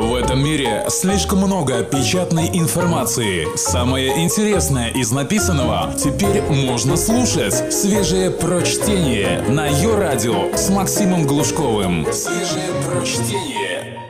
В этом мире слишком много печатной информации. Самое интересное из написанного теперь можно слушать. Свежее прочтение на ее радио с Максимом Глушковым. Свежее прочтение.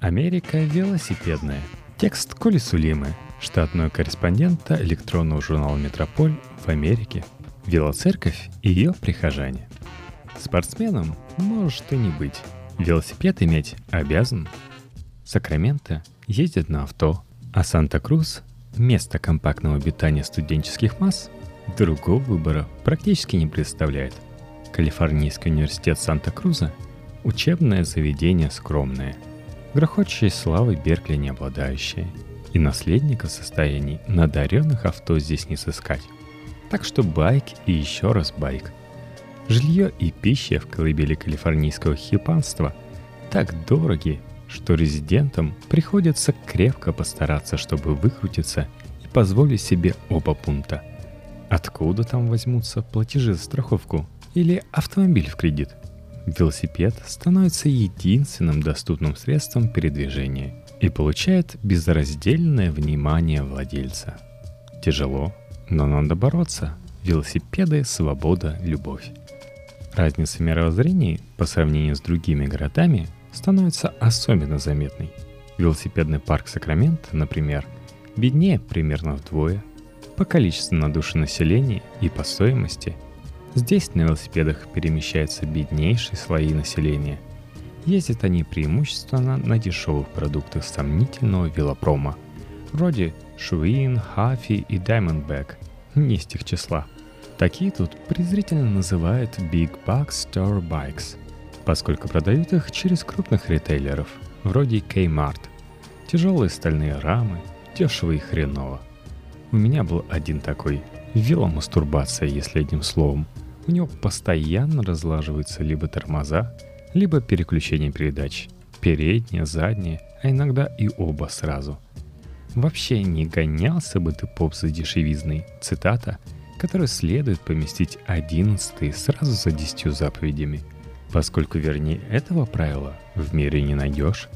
Америка велосипедная. Текст Коли Сулимы, штатного корреспондента электронного журнала «Метрополь» в Америке. Велоцерковь и ее прихожане. Спортсменом можешь ты не быть. Велосипед иметь обязан – Сакраменто ездит на авто, а Санта-Крус – место компактного обитания студенческих масс – другого выбора практически не представляет. Калифорнийский университет Санта-Круза – учебное заведение скромное, грохочущей славой Беркли не обладающее, и наследника в состоянии надаренных авто здесь не сыскать. Так что байк и еще раз байк. Жилье и пища в колыбели калифорнийского хипанства так дороги что резидентам приходится крепко постараться, чтобы выкрутиться и позволить себе оба пункта. Откуда там возьмутся платежи за страховку или автомобиль в кредит? Велосипед становится единственным доступным средством передвижения и получает безраздельное внимание владельца. Тяжело, но надо бороться. Велосипеды, свобода, любовь. Разница мировоззрений по сравнению с другими городами становится особенно заметной. Велосипедный парк Сакрамента, например, беднее примерно вдвое по количеству на душу населения и по стоимости. Здесь на велосипедах перемещаются беднейшие слои населения. Ездят они преимущественно на дешевых продуктах сомнительного велопрома, вроде Шуин, Хафи и Diamondback, не из тех числа. Такие тут презрительно называют Big Bucks Store Bikes – поскольку продают их через крупных ритейлеров, вроде Kmart. Тяжелые стальные рамы, дешево и хреново. У меня был один такой, веломастурбация, если одним словом. У него постоянно разлаживаются либо тормоза, либо переключение передач. Переднее, заднее, а иногда и оба сразу. Вообще не гонялся бы ты поп за дешевизной, цитата, которую следует поместить одиннадцатый сразу за десятью заповедями – Поскольку вернее этого правила в мире не найдешь,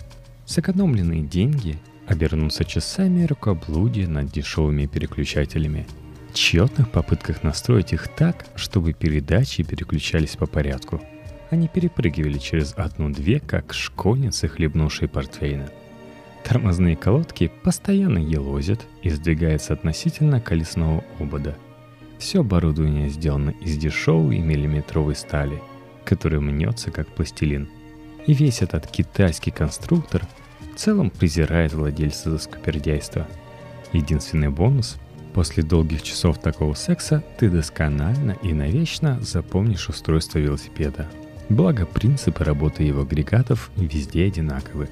сэкономленные деньги обернутся часами рукоблудия над дешевыми переключателями, тщетных попытках настроить их так, чтобы передачи переключались по порядку, не перепрыгивали через одну-две, как школьницы, хлебнувшие портвейна. Тормозные колодки постоянно елозят и сдвигаются относительно колесного обода. Все оборудование сделано из дешевой миллиметровой стали – который мнется как пластилин. И весь этот китайский конструктор в целом презирает владельца за скупердяйство. Единственный бонус – после долгих часов такого секса ты досконально и навечно запомнишь устройство велосипеда. Благо принципы работы его агрегатов везде одинаковы.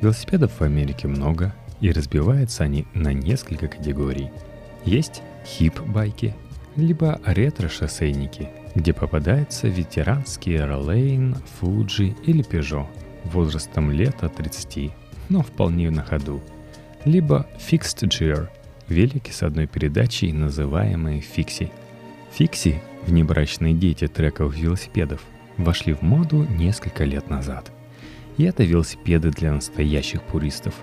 Велосипедов в Америке много, и разбиваются они на несколько категорий. Есть хип-байки, либо ретро-шоссейники – где попадаются ветеранские Rollane, Fuji или Peugeot возрастом лет от 30, но вполне на ходу. Либо Fixed Gear, велики с одной передачей, называемые Fixie. Fixie, внебрачные дети трековых велосипедов, вошли в моду несколько лет назад. И это велосипеды для настоящих пуристов.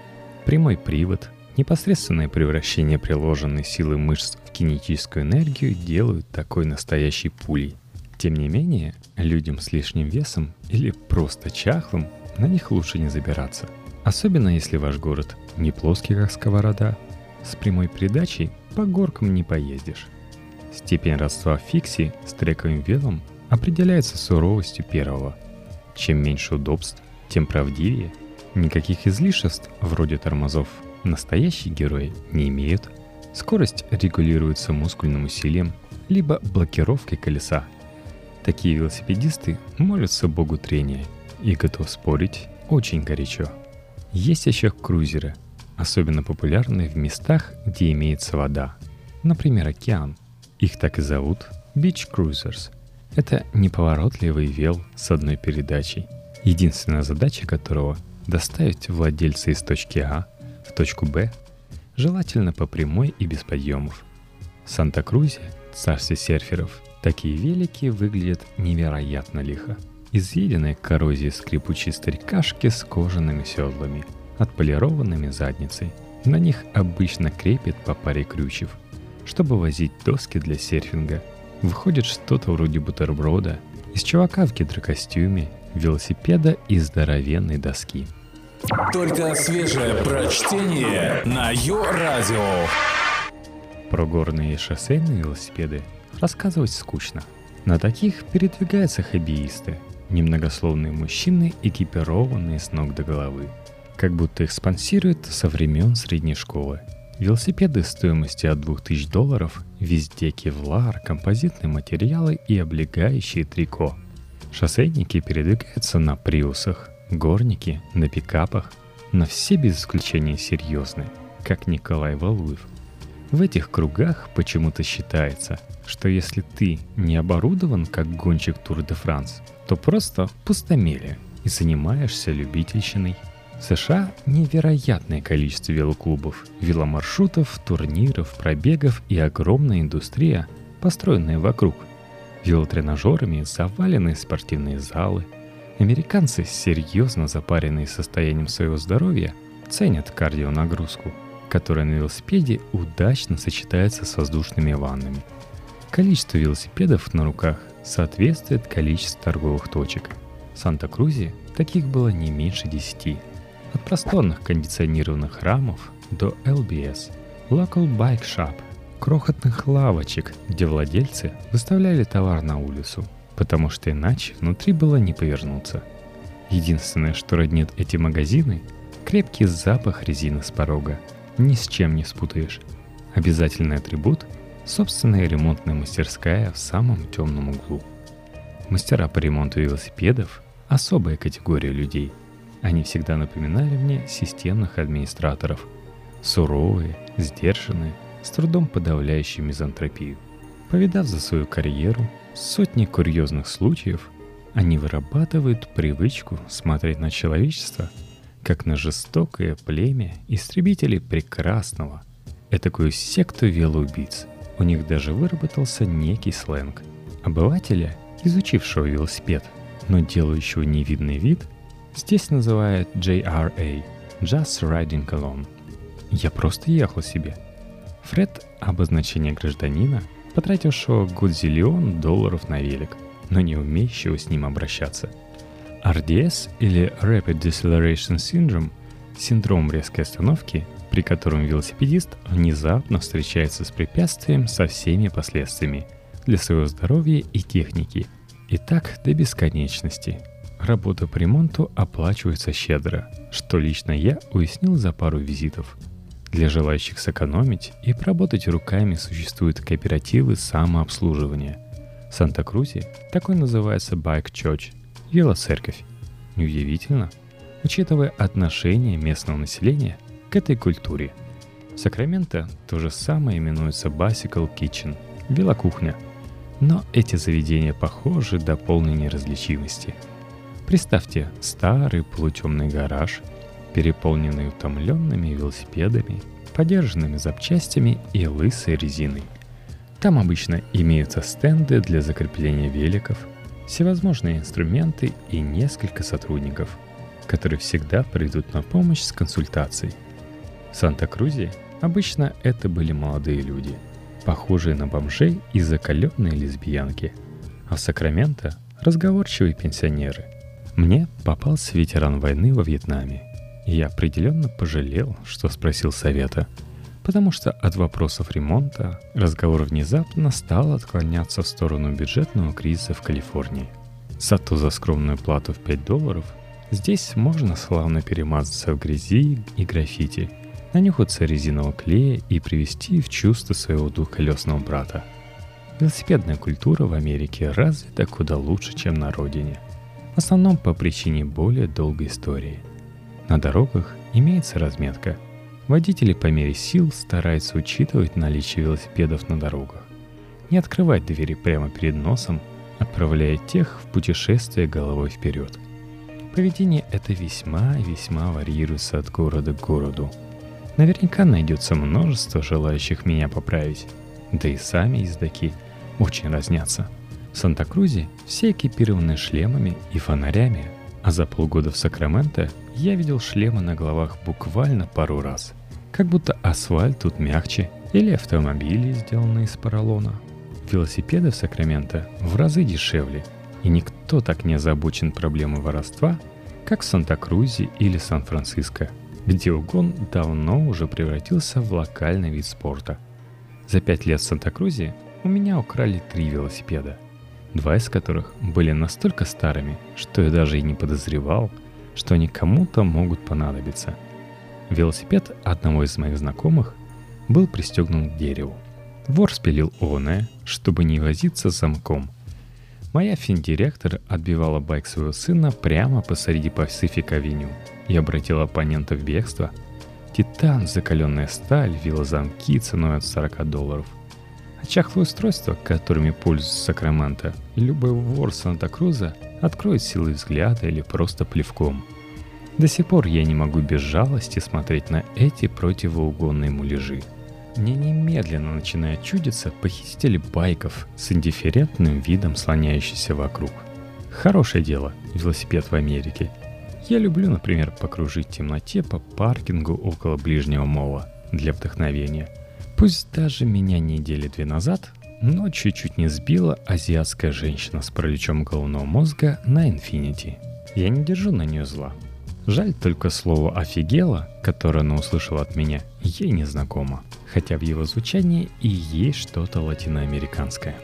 Прямой привод, непосредственное превращение приложенной силы мышц в кинетическую энергию делают такой настоящей пулей. Тем не менее, людям с лишним весом или просто чахлым на них лучше не забираться. Особенно если ваш город не плоский, как сковорода. С прямой передачей по горкам не поездишь. Степень родства фикси с трековым велом определяется суровостью первого. Чем меньше удобств, тем правдивее. Никаких излишеств, вроде тормозов, настоящие герои не имеют. Скорость регулируется мускульным усилием, либо блокировкой колеса – Такие велосипедисты молятся богу трения и готов спорить очень горячо. Есть еще крузеры, особенно популярные в местах, где имеется вода. Например, океан. Их так и зовут Beach Cruisers. Это неповоротливый вел с одной передачей, единственная задача которого – доставить владельца из точки А в точку Б, желательно по прямой и без подъемов. Санта-Крузе, царстве серферов – Такие велики выглядят невероятно лихо. Изъеденные коррозией скрипучие старикашки с кожаными седлами. отполированными задницей. На них обычно крепят по паре крючев, чтобы возить доски для серфинга. Выходит что-то вроде бутерброда из чувака в гидрокостюме, велосипеда и здоровенной доски. Только свежее прочтение на Йо-Радио. Про горные и шоссейные велосипеды рассказывать скучно. На таких передвигаются хоббеисты, немногословные мужчины, экипированные с ног до головы. Как будто их спонсируют со времен средней школы. Велосипеды стоимостью от 2000 долларов, везде кевлар, композитные материалы и облегающие трико. Шоссейники передвигаются на приусах, горники на пикапах, но все без исключения серьезные, как Николай Валуев. В этих кругах почему-то считается, что если ты не оборудован как гонщик Тур де Франс, то просто пустомелие и занимаешься любительщиной. В США невероятное количество велоклубов, веломаршрутов, турниров, пробегов и огромная индустрия, построенная вокруг. Велотренажерами завалены спортивные залы. Американцы, серьезно запаренные состоянием своего здоровья, ценят кардионагрузку, которая на велосипеде удачно сочетается с воздушными ваннами. Количество велосипедов на руках соответствует количеству торговых точек. В Санта-Крузе таких было не меньше 10. От просторных кондиционированных храмов до LBS, Local Bike Shop, крохотных лавочек, где владельцы выставляли товар на улицу, потому что иначе внутри было не повернуться. Единственное, что роднит эти магазины – крепкий запах резины с порога. Ни с чем не спутаешь. Обязательный атрибут – собственная ремонтная мастерская в самом темном углу. Мастера по ремонту велосипедов – особая категория людей. Они всегда напоминали мне системных администраторов. Суровые, сдержанные, с трудом подавляющие мизантропию. Повидав за свою карьеру сотни курьезных случаев, они вырабатывают привычку смотреть на человечество как на жестокое племя истребителей прекрасного, этакую секту велоубийц – у них даже выработался некий сленг. Обывателя, изучившего велосипед, но делающего невидный вид, здесь называют JRA – Just Riding Alone. Я просто ехал себе. Фред – обозначение гражданина, потратившего годзиллион долларов на велик, но не умеющего с ним обращаться. RDS или Rapid Deceleration Syndrome – синдром резкой остановки при котором велосипедист внезапно встречается с препятствием со всеми последствиями для своего здоровья и техники. И так до бесконечности. Работа по ремонту оплачивается щедро, что лично я уяснил за пару визитов. Для желающих сэкономить и поработать руками существуют кооперативы самообслуживания. В Санта-Крузе такой называется Bike Church – велоцерковь. Неудивительно, учитывая отношение местного населения к этой культуре. В Сакраменто то же самое именуется Bicycle Kitchen – велокухня. Но эти заведения похожи до полной неразличимости. Представьте старый полутемный гараж, переполненный утомленными велосипедами, подержанными запчастями и лысой резиной. Там обычно имеются стенды для закрепления великов, всевозможные инструменты и несколько сотрудников, которые всегда придут на помощь с консультацией. В Санта-Крузе обычно это были молодые люди, похожие на бомжей и закаленные лесбиянки. А в Сакраменто – разговорчивые пенсионеры. Мне попался ветеран войны во Вьетнаме. И я определенно пожалел, что спросил совета, потому что от вопросов ремонта разговор внезапно стал отклоняться в сторону бюджетного кризиса в Калифорнии. Зато за скромную плату в 5 долларов здесь можно славно перемазаться в грязи и граффити – нанюхаться резинового клея и привести в чувство своего двухколесного брата. Велосипедная культура в Америке развита куда лучше, чем на родине. В основном по причине более долгой истории. На дорогах имеется разметка. Водители по мере сил стараются учитывать наличие велосипедов на дорогах. Не открывать двери прямо перед носом, отправляя тех в путешествие головой вперед. Поведение это весьма и весьма варьируется от города к городу – Наверняка найдется множество желающих меня поправить. Да и сами ездаки очень разнятся. В Санта-Крузе все экипированы шлемами и фонарями, А за полгода в Сакраменто я видел шлемы на головах буквально пару раз. Как будто асфальт тут мягче или автомобили, сделанные из поролона. Велосипеды в Сакраменто в разы дешевле, и никто так не озабочен проблемой воровства, как в Санта-Крузе или Сан-Франциско, где угон давно уже превратился в локальный вид спорта. За пять лет в Санта-Крузе у меня украли три велосипеда, два из которых были настолько старыми, что я даже и не подозревал, что они кому-то могут понадобиться. Велосипед одного из моих знакомых был пристегнут к дереву. Вор спилил оное, чтобы не возиться с замком. Моя финдиректор отбивала байк своего сына прямо посреди Пасифик-авеню и обратила оппонента в бегство. Титан, закаленная сталь, вилла замки ценой от 40 долларов. А чахлое устройство, которыми пользуется Сакраменто, любой вор Санта-Круза откроет силой взгляда или просто плевком. До сих пор я не могу без жалости смотреть на эти противоугонные муляжи – мне немедленно начинает чудиться похитители байков с индифферентным видом слоняющийся вокруг. Хорошее дело, велосипед в Америке. Я люблю, например, покружить в темноте по паркингу около ближнего мола для вдохновения. Пусть даже меня недели две назад, но чуть-чуть не сбила азиатская женщина с параличом головного мозга на Infinity. Я не держу на нее зла. Жаль только слово «офигела», которое она услышала от меня, ей не знакомо хотя в его звучании и есть что-то латиноамериканское.